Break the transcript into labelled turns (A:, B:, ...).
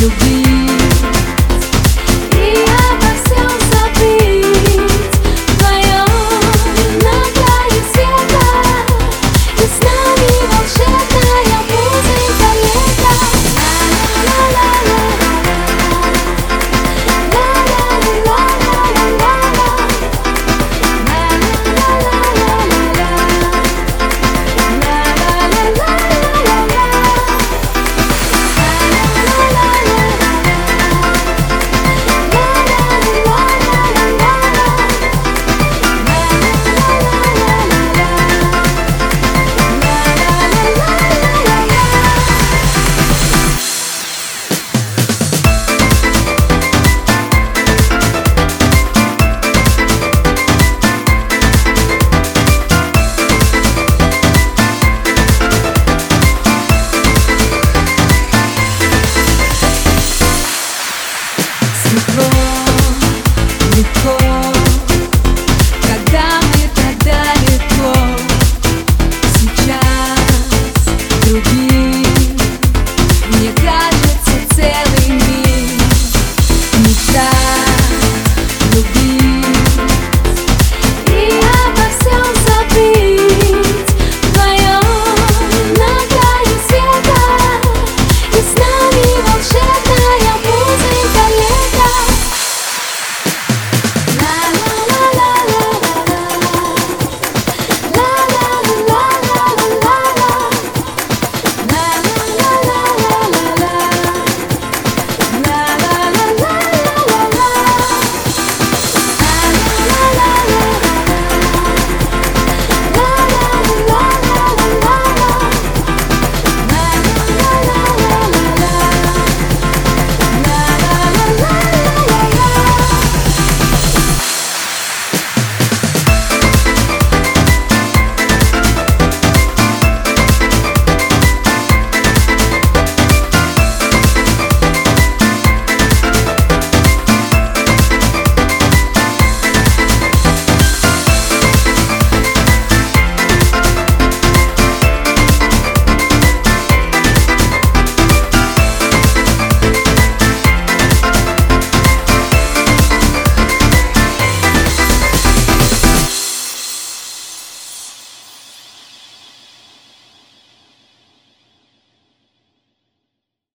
A: you be.